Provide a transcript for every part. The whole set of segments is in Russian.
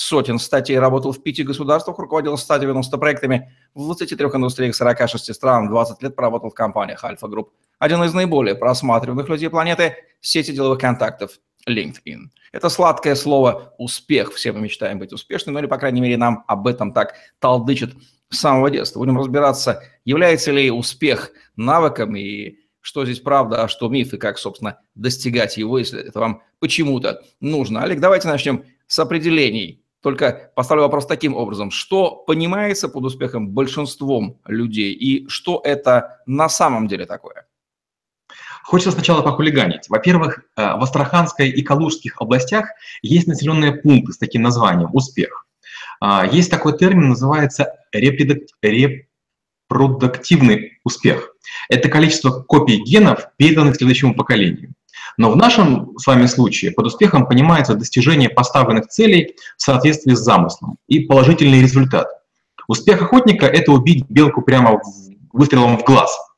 сотен статей, работал в пяти государствах, руководил 190 проектами в 23 индустриях 46 стран, 20 лет проработал в компаниях Альфа Групп. Один из наиболее просматриваемых людей планеты – сети деловых контактов LinkedIn. Это сладкое слово «успех». Все мы мечтаем быть успешными, ну или, по крайней мере, нам об этом так толдычит с самого детства. Будем разбираться, является ли успех навыком и что здесь правда, а что миф, и как, собственно, достигать его, если это вам почему-то нужно. Олег, давайте начнем с определений. Только поставлю вопрос таким образом. Что понимается под успехом большинством людей и что это на самом деле такое? Хочется сначала похулиганить. Во-первых, э, в Астраханской и Калужских областях есть населенные пункты с таким названием «Успех». А, есть такой термин, называется репродуктивный успех. Это количество копий генов, переданных следующему поколению. Но в нашем с вами случае под успехом понимается достижение поставленных целей в соответствии с замыслом и положительный результат. Успех охотника – это убить белку прямо выстрелом в глаз –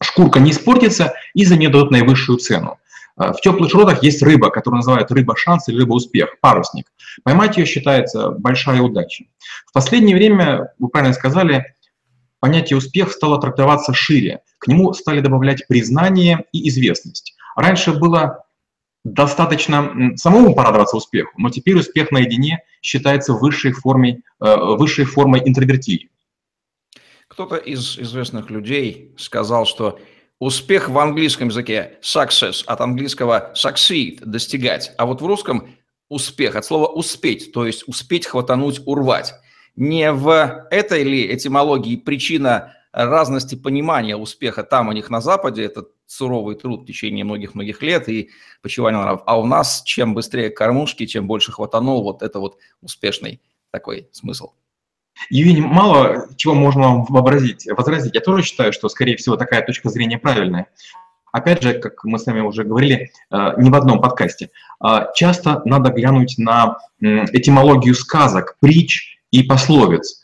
шкурка не испортится, и за нее дадут наивысшую цену. Э, в теплых широтах есть рыба, которую называют рыба-шанс или рыба-успех, парусник. Поймать ее считается большая удача. В последнее время, вы правильно сказали, понятие успех стало трактоваться шире. К нему стали добавлять признание и известность. Раньше было достаточно самому порадоваться успеху, но теперь успех наедине считается высшей формой, э, высшей формой интровертии. Кто-то из известных людей сказал, что успех в английском языке success от английского succeed – достигать, а вот в русском успех от слова успеть, то есть успеть хватануть, урвать. Не в этой ли этимологии причина разности понимания успеха там у них на Западе, это суровый труд в течение многих-многих лет и почивание нрав, а у нас чем быстрее кормушки, чем больше хватанул, вот это вот успешный такой смысл. Евгений, мало чего можно вам вообразить, возразить. Я тоже считаю, что, скорее всего, такая точка зрения правильная. Опять же, как мы с вами уже говорили, э, не в одном подкасте, а часто надо глянуть на этимологию сказок, притч и пословиц.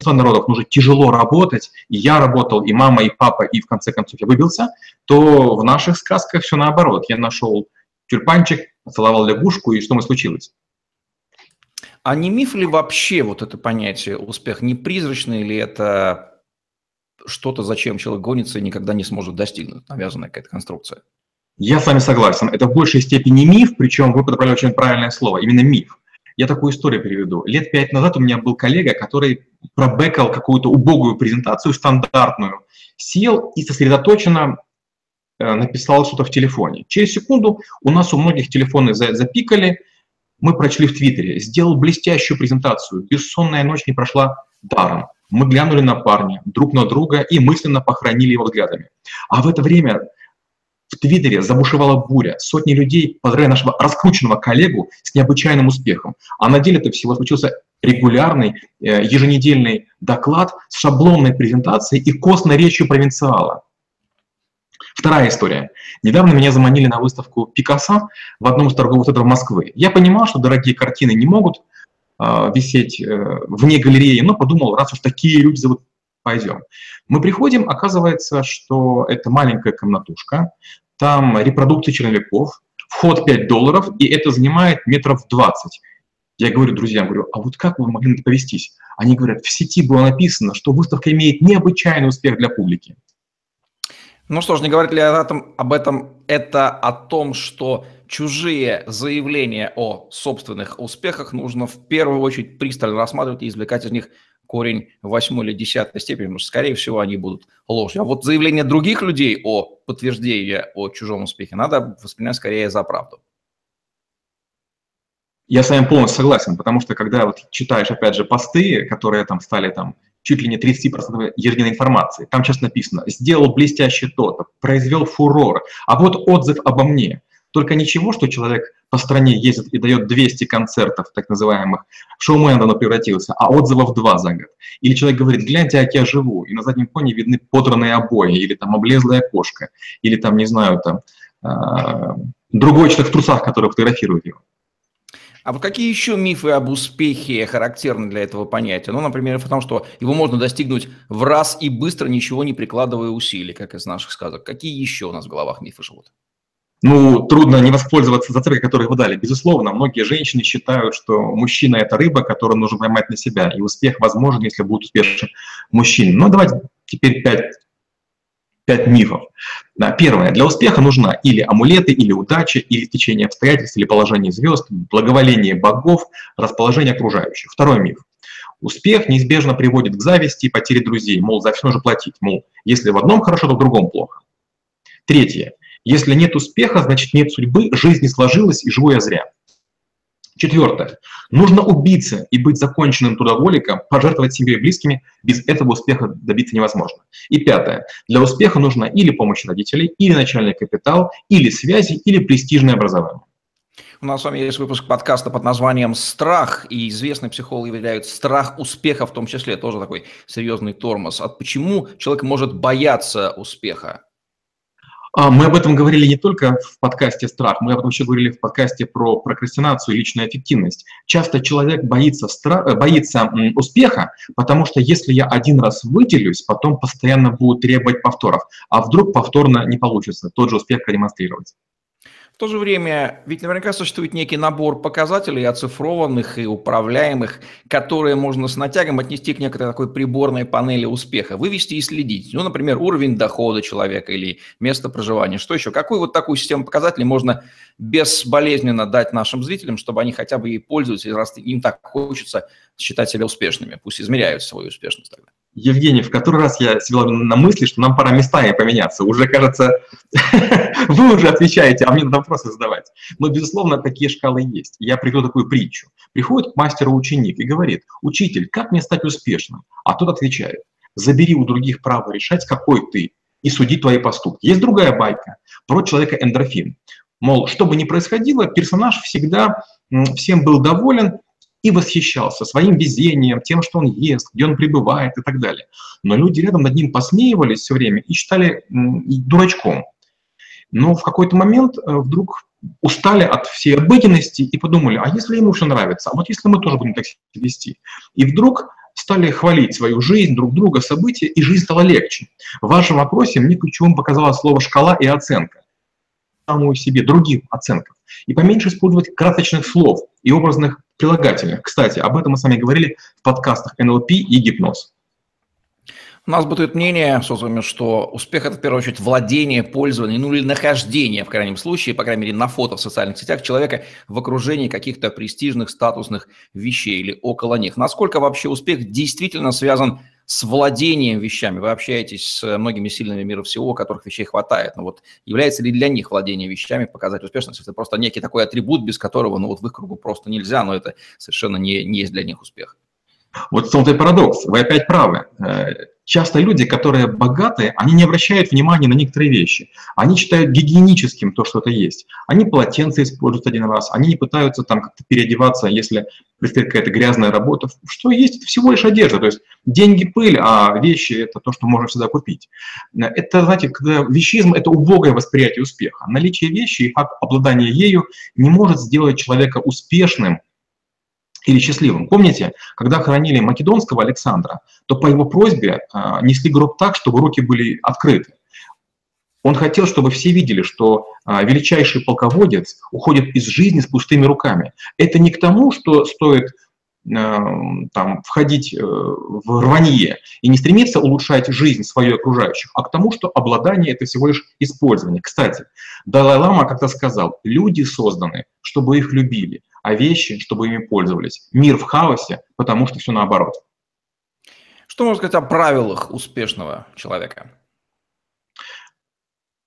В народах нужно тяжело работать, и я работал, и мама, и папа, и в конце концов я выбился, то в наших сказках все наоборот. Я нашел тюльпанчик, поцеловал лягушку, и что мы случилось? А не миф ли вообще вот это понятие успех? Не призрачный ли это что-то, зачем человек гонится и никогда не сможет достигнуть, навязанная какая-то конструкция? Я с вами согласен. Это в большей степени миф, причем вы подобрали очень правильное слово, именно миф. Я такую историю приведу. Лет пять назад у меня был коллега, который пробекал какую-то убогую презентацию, стандартную, сел и сосредоточенно э, написал что-то в телефоне. Через секунду у нас у многих телефоны запикали, мы прочли в Твиттере, сделал блестящую презентацию, бессонная ночь не прошла даром. Мы глянули на парня, друг на друга и мысленно похоронили его взглядами. А в это время Твиттере забушевала буря. Сотни людей поздравили нашего раскрученного коллегу с необычайным успехом. А на деле это всего случился регулярный э, еженедельный доклад с шаблонной презентацией и костной речью провинциала. Вторая история. Недавно меня заманили на выставку Пикассо в одном из торговых центров Москвы. Я понимал, что дорогие картины не могут э, висеть э, вне галереи, но подумал, раз уж такие люди зовут, пойдем. Мы приходим, оказывается, что это маленькая комнатушка, там репродукции черновиков, вход 5 долларов, и это занимает метров 20. Я говорю друзьям, говорю, а вот как вы могли на это повестись? Они говорят, в сети было написано, что выставка имеет необычайный успех для публики. Ну что ж, не говорит ли об этом это о том, что чужие заявления о собственных успехах нужно в первую очередь пристально рассматривать и извлекать из них корень восьмой или десятой степени, потому что, скорее всего, они будут ложью. А вот заявления других людей о подтверждении о чужом успехе надо воспринять скорее за правду. Я с вами полностью согласен, потому что когда вот читаешь, опять же, посты, которые там стали там чуть ли не 30% ежедневной информации. Там сейчас написано «сделал блестяще то-то», «произвел фурор», а вот отзыв обо мне. Только ничего, что человек по стране ездит и дает 200 концертов, так называемых, в шоумен оно превратился, а отзывов два за год. Или человек говорит, гляньте, как я живу, и на заднем фоне видны подранные обои, или там облезлая кошка, или там, не знаю, там э, другой человек в трусах, который фотографирует его. А вот какие еще мифы об успехе характерны для этого понятия? Ну, например, в том, что его можно достигнуть в раз и быстро, ничего не прикладывая усилий, как из наших сказок. Какие еще у нас в головах мифы живут? Ну, трудно не воспользоваться зацепкой, которую вы дали. Безусловно, многие женщины считают, что мужчина – это рыба, которую нужно поймать на себя, и успех возможен, если будет успешен мужчина. Но давайте теперь пять пять мифов. Первое. Для успеха нужна или амулеты, или удача, или течение обстоятельств, или положение звезд, благоволение богов, расположение окружающих. Второй миф. Успех неизбежно приводит к зависти и потере друзей, мол, за все нужно платить, мол, если в одном хорошо, то в другом плохо. Третье. Если нет успеха, значит нет судьбы, жизнь не сложилась и живу я зря. Четвертое. Нужно убиться и быть законченным трудоголиком, пожертвовать семьей и близкими. Без этого успеха добиться невозможно. И пятое. Для успеха нужна или помощь родителей, или начальный капитал, или связи, или престижное образование. У нас с вами есть выпуск подкаста под названием «Страх», и известные психологи выделяют страх успеха в том числе, тоже такой серьезный тормоз. А почему человек может бояться успеха? А, мы об этом говорили не только в подкасте «Страх», мы об этом еще говорили в подкасте про прокрастинацию и личную эффективность. Часто человек боится, стра... Э, боится успеха, потому что если я один раз выделюсь, потом постоянно будут требовать повторов, а вдруг повторно не получится тот же успех продемонстрировать. В то же время, ведь наверняка существует некий набор показателей, оцифрованных и управляемых, которые можно с натягом отнести к некоторой такой приборной панели успеха, вывести и следить. Ну, например, уровень дохода человека или место проживания. Что еще? Какую вот такую систему показателей можно безболезненно дать нашим зрителям, чтобы они хотя бы ей пользовались, раз им так хочется считать себя успешными? Пусть измеряют свою успешность тогда. Евгений, в который раз я себя на мысли, что нам пора местами поменяться. Уже, кажется, вы уже отвечаете, а мне надо вопросы задавать. Но, безусловно, такие шкалы есть. Я приведу такую притчу. Приходит к мастеру ученик и говорит, учитель, как мне стать успешным? А тот отвечает, забери у других право решать, какой ты, и судить твои поступки. Есть другая байка про человека эндорфин. Мол, что бы ни происходило, персонаж всегда всем был доволен, и восхищался своим везением, тем, что он ест, где он пребывает и так далее. Но люди рядом над ним посмеивались все время и считали дурачком. Но в какой-то момент э, вдруг устали от всей обыденности и подумали, а если ему все нравится, а вот если мы тоже будем так себя вести? И вдруг стали хвалить свою жизнь, друг друга, события, и жизнь стала легче. В вашем вопросе мне ключевым показалось слово «шкала» и «оценка». Самую себе, другим оценкам. И поменьше использовать красочных слов и образных прилагательных. Кстати, об этом мы с вами говорили в подкастах НЛП и гипноз. У нас бытует мнение с отзывами, что успех – это в первую очередь владение, пользование, ну или нахождение, в крайнем случае, по крайней мере, на фото в социальных сетях человека в окружении каких-то престижных, статусных вещей или около них. Насколько вообще успех действительно связан с владением вещами? Вы общаетесь с многими сильными мира всего, у которых вещей хватает. Но вот является ли для них владение вещами показать успешность? Это просто некий такой атрибут, без которого ну, вот в их кругу просто нельзя, но это совершенно не, не есть для них успех. Вот в том-то и парадокс. Вы опять правы. Часто люди, которые богатые, они не обращают внимания на некоторые вещи. Они считают гигиеническим то, что это есть. Они полотенце используют один раз, они не пытаются там как-то переодеваться, если предстоит какая-то грязная работа. Что есть, это всего лишь одежда. То есть деньги – пыль, а вещи – это то, что можно всегда купить. Это, знаете, когда вещизм – это убогое восприятие успеха. Наличие вещи и факт обладания ею не может сделать человека успешным – или счастливым. Помните, когда хоронили македонского Александра, то по его просьбе э, несли гроб так, чтобы руки были открыты. Он хотел, чтобы все видели, что э, величайший полководец уходит из жизни с пустыми руками. Это не к тому, что стоит там, входить э, в рванье и не стремиться улучшать жизнь свою окружающих, а к тому, что обладание – это всего лишь использование. Кстати, Далай-Лама как-то сказал, люди созданы, чтобы их любили, а вещи, чтобы ими пользовались. Мир в хаосе, потому что все наоборот. Что можно сказать о правилах успешного человека?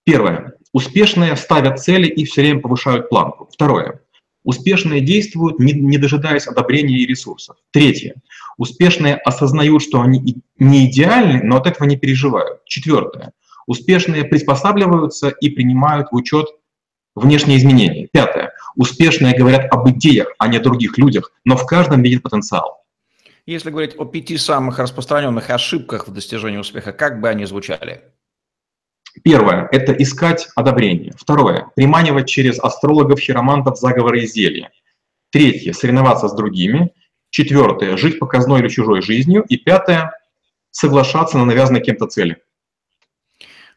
Первое. Успешные ставят цели и все время повышают планку. Второе. Успешные действуют, не, не дожидаясь одобрения и ресурсов. Третье. Успешные осознают, что они не идеальны, но от этого не переживают. Четвертое. Успешные приспосабливаются и принимают в учет внешние изменения. Пятое. Успешные говорят об идеях, а не о других людях, но в каждом видит потенциал. Если говорить о пяти самых распространенных ошибках в достижении успеха, как бы они звучали? Первое – это искать одобрение. Второе – приманивать через астрологов, хиромантов, заговоры и зелья. Третье – соревноваться с другими. Четвертое – жить показной или чужой жизнью. И пятое – соглашаться на навязанные кем-то цели.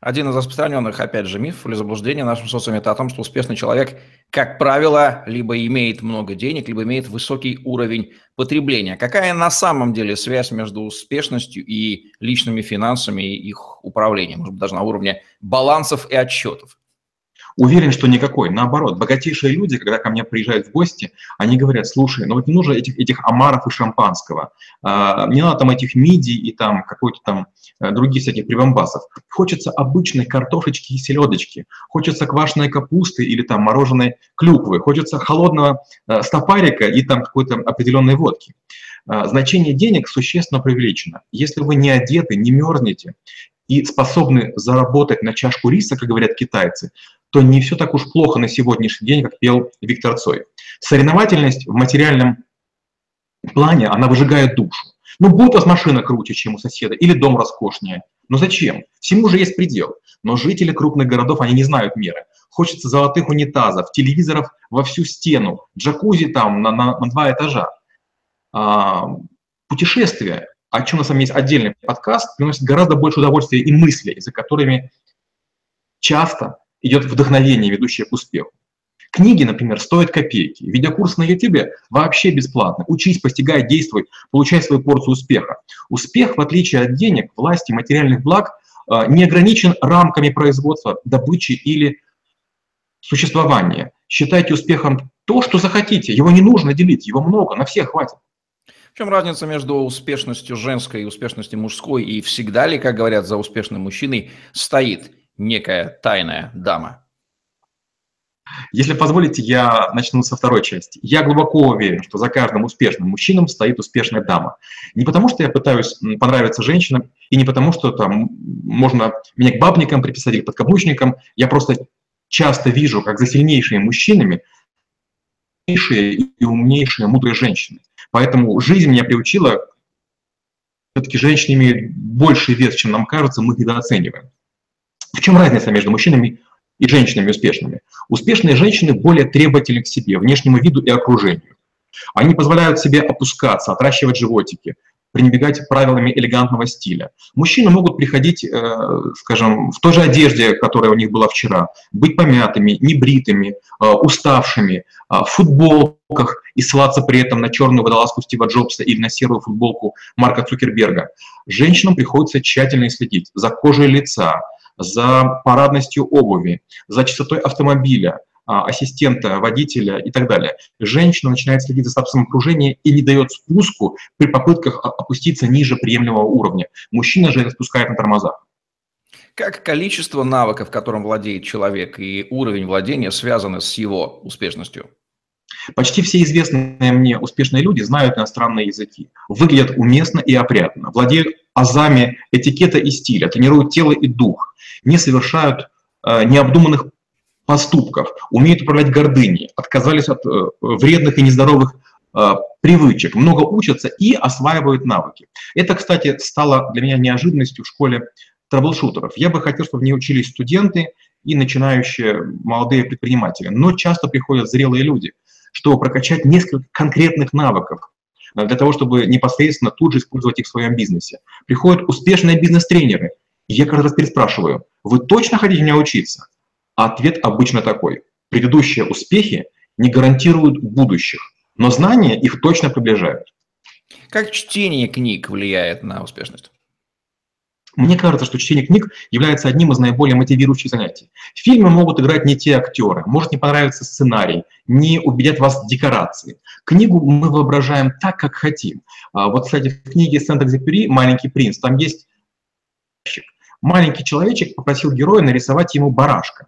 Один из распространенных, опять же, мифов или заблуждений в нашем социуме – это о том, что успешный человек, как правило, либо имеет много денег, либо имеет высокий уровень потребления. Какая на самом деле связь между успешностью и личными финансами и их управлением, может быть, даже на уровне балансов и отчетов? Уверен, что никакой. Наоборот, богатейшие люди, когда ко мне приезжают в гости, они говорят, слушай, ну вот не нужно этих, этих омаров и шампанского, а, не надо там этих мидий и там какой-то там э, других всяких прибамбасов. Хочется обычной картошечки и селедочки, хочется квашеной капусты или там мороженой клюквы, хочется холодного э, стопарика и там какой-то определенной водки. А, значение денег существенно преувеличено. Если вы не одеты, не мерзнете и способны заработать на чашку риса, как говорят китайцы, то не все так уж плохо на сегодняшний день, как пел Виктор Цой. Соревновательность в материальном плане, она выжигает душу. Ну, будет у вас машина круче, чем у соседа, или дом роскошнее. Но зачем? Всему же есть предел. Но жители крупных городов, они не знают меры. Хочется золотых унитазов, телевизоров во всю стену, джакузи там на, на, на два этажа. А, путешествия, о чем у нас есть отдельный подкаст, приносит гораздо больше удовольствия и мыслей, за которыми часто идет вдохновение, ведущее к успеху. Книги, например, стоят копейки. Видеокурс на YouTube вообще бесплатный. Учись, постигай, действуй, получай свою порцию успеха. Успех, в отличие от денег, власти, материальных благ, э, не ограничен рамками производства, добычи или существования. Считайте успехом то, что захотите. Его не нужно делить, его много, на всех хватит. В чем разница между успешностью женской и успешностью мужской? И всегда ли, как говорят, за успешным мужчиной стоит некая тайная дама? Если позволите, я начну со второй части. Я глубоко уверен, что за каждым успешным мужчином стоит успешная дама. Не потому, что я пытаюсь понравиться женщинам, и не потому, что там можно меня к бабникам приписать или подкаблучникам. Я просто часто вижу, как за сильнейшими мужчинами сильнейшие и умнейшие, мудрые женщины. Поэтому жизнь меня приучила, все-таки женщины имеют больший вес, чем нам кажется, мы их недооцениваем. В чем разница между мужчинами и женщинами успешными? Успешные женщины более требовательны к себе, внешнему виду и окружению. Они позволяют себе опускаться, отращивать животики, пренебрегать правилами элегантного стиля. Мужчины могут приходить, э, скажем, в той же одежде, которая у них была вчера, быть помятыми, небритыми, э, уставшими, э, в футболках и ссылаться при этом на черную водолазку Стива Джобса или на серую футболку Марка Цукерберга. Женщинам приходится тщательно следить за кожей лица, за парадностью обуви, за чистотой автомобиля, а, ассистента, водителя и так далее. Женщина начинает следить за статусом окружения и не дает спуску при попытках опуститься ниже приемлемого уровня. Мужчина же это спускает на тормозах. Как количество навыков, которым владеет человек, и уровень владения связаны с его успешностью? Почти все известные мне успешные люди знают иностранные языки, выглядят уместно и опрятно, владеют азами этикета и стиля, тренируют тело и дух, не совершают э, необдуманных поступков, умеют управлять гордыней, отказались от э, вредных и нездоровых э, привычек, много учатся и осваивают навыки. Это, кстати, стало для меня неожиданностью в школе трэблшутеров. Я бы хотел, чтобы в ней учились студенты и начинающие молодые предприниматели, но часто приходят зрелые люди, чтобы прокачать несколько конкретных навыков, э, для того, чтобы непосредственно тут же использовать их в своем бизнесе. Приходят успешные бизнес-тренеры, и я каждый раз переспрашиваю, вы точно хотите меня учиться? А ответ обычно такой. Предыдущие успехи не гарантируют будущих, но знания их точно приближают. Как чтение книг влияет на успешность? Мне кажется, что чтение книг является одним из наиболее мотивирующих занятий. Фильмы могут играть не те актеры, может не понравиться сценарий, не убедят вас декорации. Книгу мы воображаем так, как хотим. А вот, кстати, в книге Сент-Экзепери «Маленький принц» там есть маленький человечек попросил героя нарисовать ему барашка.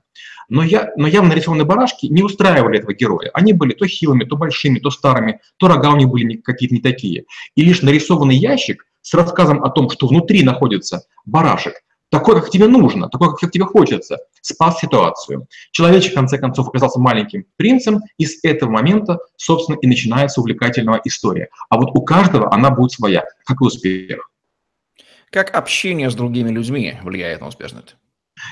Но, я, но явно нарисованные барашки не устраивали этого героя. Они были то хилыми, то большими, то старыми, то рога у них были какие-то не такие. И лишь нарисованный ящик с рассказом о том, что внутри находится барашек, такой, как тебе нужно, такой, как тебе хочется, спас ситуацию. Человечек, в конце концов, оказался маленьким принцем, и с этого момента, собственно, и начинается увлекательная история. А вот у каждого она будет своя, как и успех. Как общение с другими людьми влияет на успешность?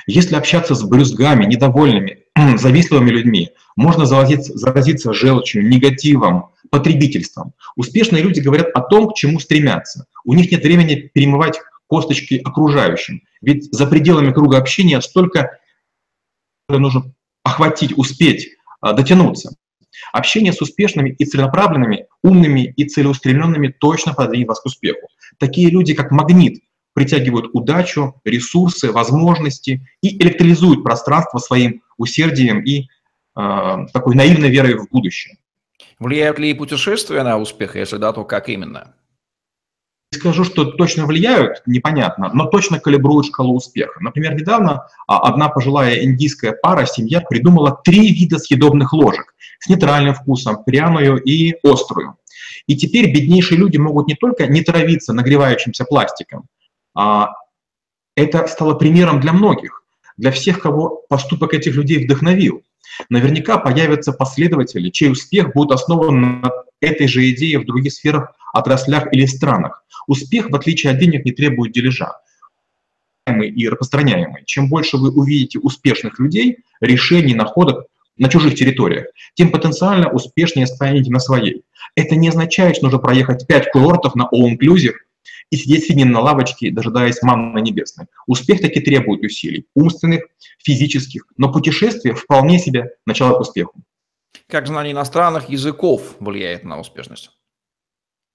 Если общаться с брюзгами, недовольными, завистливыми людьми, можно заразиться, заразиться желчью, негативом, потребительством. Успешные люди говорят о том, к чему стремятся. У них нет времени перемывать косточки окружающим. Ведь за пределами круга общения столько нужно охватить, успеть, а, дотянуться. Общение с успешными и целенаправленными, умными и целеустремленными точно подвинет вас к успеху. Такие люди, как магнит, притягивают удачу, ресурсы, возможности и электролизуют пространство своим усердием и э, такой наивной верой в будущее. Влияют ли путешествия на успех, если да, то как именно? скажу, что точно влияют, непонятно, но точно калибруют шкалу успеха. Например, недавно а, одна пожилая индийская пара, семья, придумала три вида съедобных ложек с нейтральным вкусом, пряную и острую. И теперь беднейшие люди могут не только не травиться нагревающимся пластиком, а это стало примером для многих, для всех, кого поступок этих людей вдохновил. Наверняка появятся последователи, чей успех будет основан на этой же идее в других сферах, отраслях или странах. Успех, в отличие от денег, не требует дележа и распространяемый. Чем больше вы увидите успешных людей, решений, находок на чужих территориях, тем потенциально успешнее станете на своей. Это не означает, что нужно проехать 5 курортов на all-inclusive и сидеть с на лавочке, дожидаясь манны небесной. Успех таки требует усилий, умственных, физических, но путешествие вполне себе начало к успеху. Как знание иностранных языков влияет на успешность?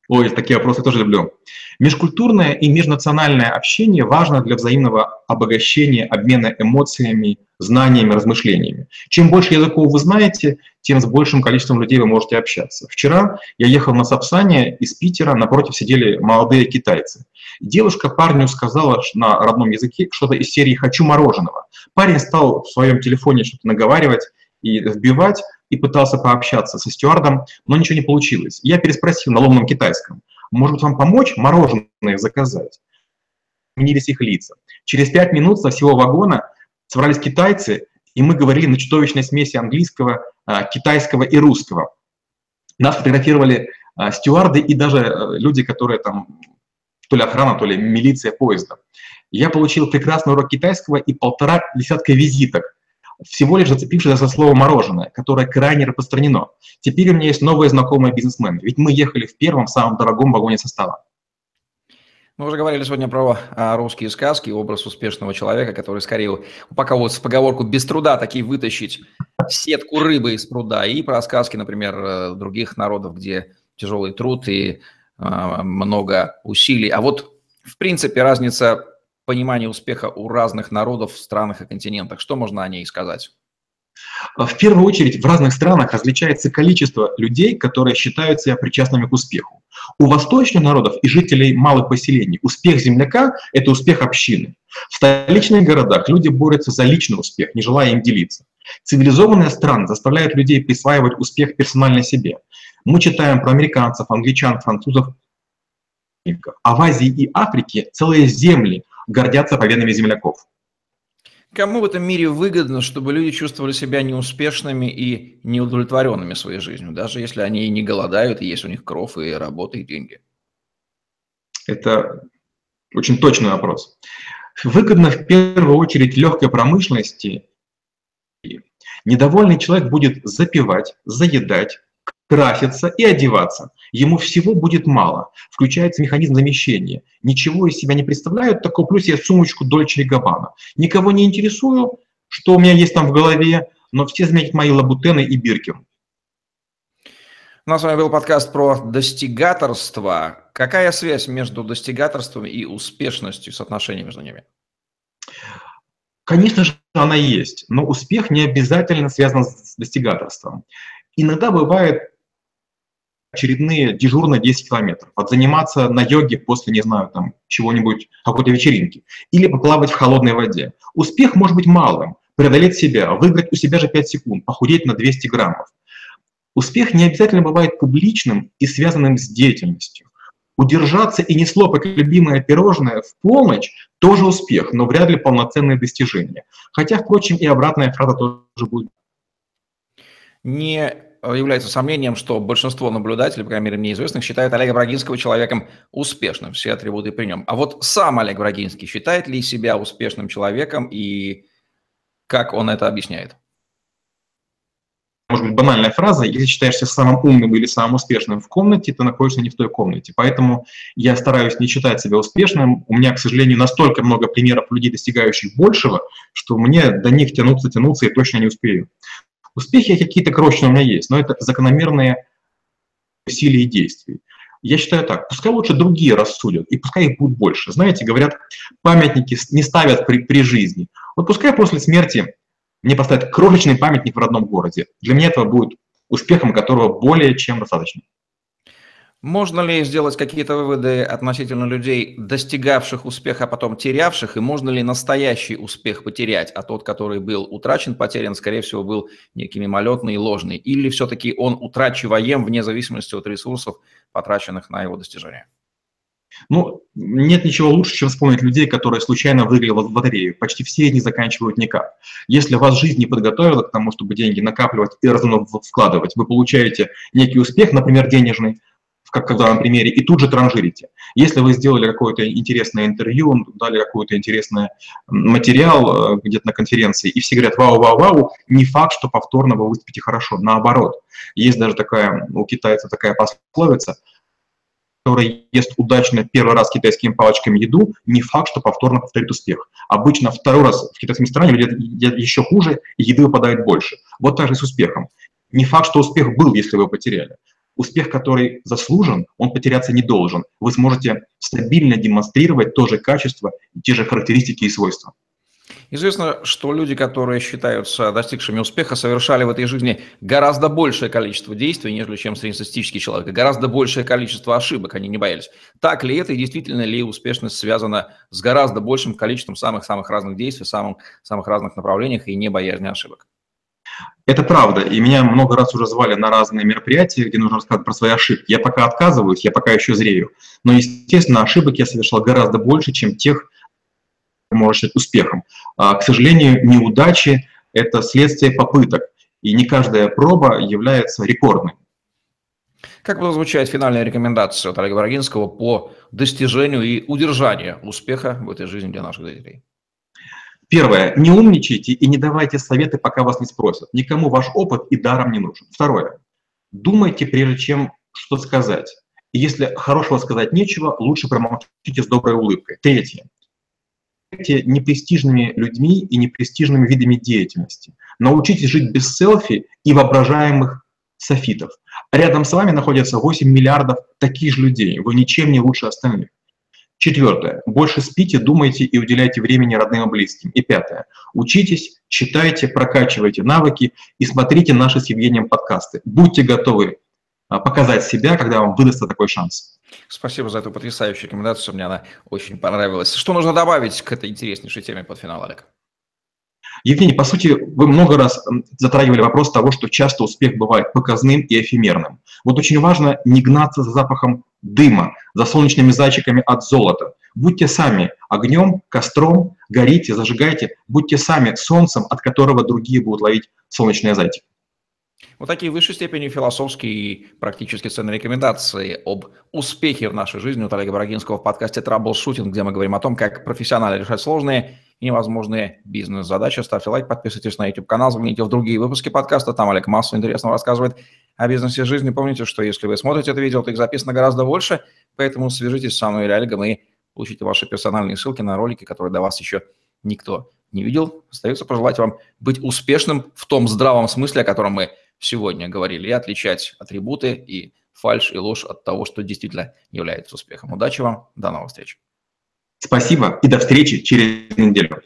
Ой, такие вопросы тоже люблю. Межкультурное и межнациональное общение важно для взаимного обогащения, обмена эмоциями, знаниями, размышлениями. Чем больше языков вы знаете, тем с большим количеством людей вы можете общаться. Вчера я ехал на Сапсане из Питера, напротив сидели молодые китайцы. Девушка парню сказала на родном языке что-то из серии «хочу мороженого». Парень стал в своем телефоне что-то наговаривать и вбивать, и пытался пообщаться со стюардом, но ничего не получилось. Я переспросил на ломном китайском, может вам помочь мороженое заказать? Менялись их лица. Через пять минут со всего вагона собрались китайцы, и мы говорили на чудовищной смеси английского, а, китайского и русского. Нас фотографировали а, стюарды и даже э, люди, которые там, то ли охрана, то ли милиция поезда. Я получил прекрасный урок китайского и полтора десятка визиток всего лишь зацепившись за слово «мороженое», которое крайне распространено. Теперь у меня есть новые знакомые бизнесмены, ведь мы ехали в первом, самом дорогом вагоне состава. Мы уже говорили сегодня про а, русские сказки, образ успешного человека, который скорее упаковывается в поговорку «без труда таки вытащить сетку рыбы из пруда», и про сказки, например, э, других народов, где тяжелый труд и а, много усилий. А вот, в принципе, разница понимание успеха у разных народов странах и континентах? Что можно о ней сказать? В первую очередь, в разных странах различается количество людей, которые считают себя причастными к успеху. У восточных народов и жителей малых поселений успех земляка – это успех общины. В столичных городах люди борются за личный успех, не желая им делиться. Цивилизованные страны заставляют людей присваивать успех персонально себе. Мы читаем про американцев, англичан, французов, а в Азии и Африке целые земли гордятся победами земляков. Кому в этом мире выгодно, чтобы люди чувствовали себя неуспешными и неудовлетворенными своей жизнью, даже если они и не голодают, и есть у них кров, и работа, и деньги? Это очень точный вопрос. Выгодно в первую очередь легкой промышленности. Недовольный человек будет запивать, заедать, краситься и одеваться. Ему всего будет мало. Включается механизм замещения. Ничего из себя не представляют, такой плюс я сумочку Дольче и Габбана. Никого не интересую, что у меня есть там в голове, но все заметят мои лабутены и биркин. У нас с вами был подкаст про достигаторство. Какая связь между достигаторством и успешностью, соотношение между ними? Конечно же, она есть, но успех не обязательно связан с достигаторством. Иногда бывает очередные дежурно 10 километров, от заниматься на йоге после, не знаю, там, чего-нибудь, какой-то вечеринки, или поплавать в холодной воде. Успех может быть малым, преодолеть себя, выиграть у себя же 5 секунд, похудеть на 200 граммов. Успех не обязательно бывает публичным и связанным с деятельностью. Удержаться и не слопать любимое пирожное в полночь – тоже успех, но вряд ли полноценное достижение. Хотя, впрочем, и обратная фраза тоже будет. Не является сомнением, что большинство наблюдателей, по крайней мере, мне известных, считают Олега Брагинского человеком успешным, все атрибуты при нем. А вот сам Олег Брагинский считает ли себя успешным человеком и как он это объясняет? может быть, банальная фраза, если считаешься самым умным или самым успешным в комнате, ты находишься не в той комнате. Поэтому я стараюсь не считать себя успешным. У меня, к сожалению, настолько много примеров людей, достигающих большего, что мне до них тянуться, тянуться и точно не успею. Успехи какие-то крошечные у меня есть, но это закономерные усилия и действия. Я считаю так, пускай лучше другие рассудят, и пускай их будет больше. Знаете, говорят, памятники не ставят при, при жизни. Вот пускай после смерти мне поставят крошечный памятник в родном городе. Для меня этого будет успехом, которого более чем достаточно. Можно ли сделать какие-то выводы относительно людей, достигавших успеха, а потом терявших, и можно ли настоящий успех потерять, а тот, который был утрачен, потерян, скорее всего, был некий мимолетный и ложный, или все-таки он утрачиваем вне зависимости от ресурсов, потраченных на его достижение? Ну, нет ничего лучше, чем вспомнить людей, которые случайно выиграли в лотерею. Почти все не заканчивают никак. Если вас жизнь не подготовила к тому, чтобы деньги накапливать и разумно вкладывать, вы получаете некий успех, например, денежный, как в данном примере, и тут же транжирите. Если вы сделали какое-то интересное интервью, дали какой-то интересный материал э, где-то на конференции, и все говорят «вау-вау-вау», не факт, что повторно вы выступите хорошо. Наоборот, есть даже такая, у китайцев такая пословица – который ест удачно первый раз китайскими палочками еду, не факт, что повторно повторит успех. Обычно второй раз в китайском ресторане едят еще хуже, и еды выпадает больше. Вот так же с успехом. Не факт, что успех был, если вы потеряли. Успех, который заслужен, он потеряться не должен. Вы сможете стабильно демонстрировать то же качество, те же характеристики и свойства. Известно, что люди, которые считаются достигшими успеха, совершали в этой жизни гораздо большее количество действий, нежели чем среднестатистический человек, гораздо большее количество ошибок они не боялись. Так ли это и действительно ли успешность связана с гораздо большим количеством самых-самых разных действий, самых, самых разных направлениях и не боязни ошибок? Это правда, и меня много раз уже звали на разные мероприятия, где нужно рассказать про свои ошибки. Я пока отказываюсь, я пока еще зрею. Но, естественно, ошибок я совершал гораздо больше, чем тех, можно считать успехом. А, к сожалению, неудачи – это следствие попыток, и не каждая проба является рекордной. Как будет звучать финальная рекомендация от Олега Брагинского по достижению и удержанию успеха в этой жизни для наших зрителей? Первое. Не умничайте и не давайте советы, пока вас не спросят. Никому ваш опыт и даром не нужен. Второе. Думайте, прежде чем что сказать. И если хорошего сказать нечего, лучше промолчите с доброй улыбкой. Третье непрестижными людьми и непрестижными видами деятельности. Научитесь жить без селфи и воображаемых софитов. Рядом с вами находятся 8 миллиардов таких же людей. Вы ничем не лучше остальных. Четвертое. Больше спите, думайте и уделяйте времени родным и близким. И пятое. Учитесь, читайте, прокачивайте навыки и смотрите наши с Евгением подкасты. Будьте готовы а, показать себя, когда вам выдастся такой шанс. Спасибо за эту потрясающую рекомендацию, мне она очень понравилась. Что нужно добавить к этой интереснейшей теме под финал, Олег? Евгений, по сути, вы много раз затрагивали вопрос того, что часто успех бывает показным и эфемерным. Вот очень важно не гнаться за запахом дыма, за солнечными зайчиками от золота. Будьте сами огнем, костром, горите, зажигайте, будьте сами солнцем, от которого другие будут ловить солнечные зайчики. Вот такие в высшей степени философские и практически ценные рекомендации об успехе в нашей жизни от Олега Брагинского в подкасте «Траблшутинг», где мы говорим о том, как профессионально решать сложные и невозможные бизнес-задачи. Ставьте лайк, подписывайтесь на YouTube-канал, загляните в другие выпуски подкаста. Там Олег массу интересного рассказывает о бизнесе жизни. Помните, что если вы смотрите это видео, то их записано гораздо больше, поэтому свяжитесь со мной или Олегом и получите ваши персональные ссылки на ролики, которые до вас еще никто не видел. Остается пожелать вам быть успешным в том здравом смысле, о котором мы сегодня говорили, и отличать атрибуты и фальш и ложь от того, что действительно является успехом. Удачи вам, до новых встреч. Спасибо и до встречи через неделю.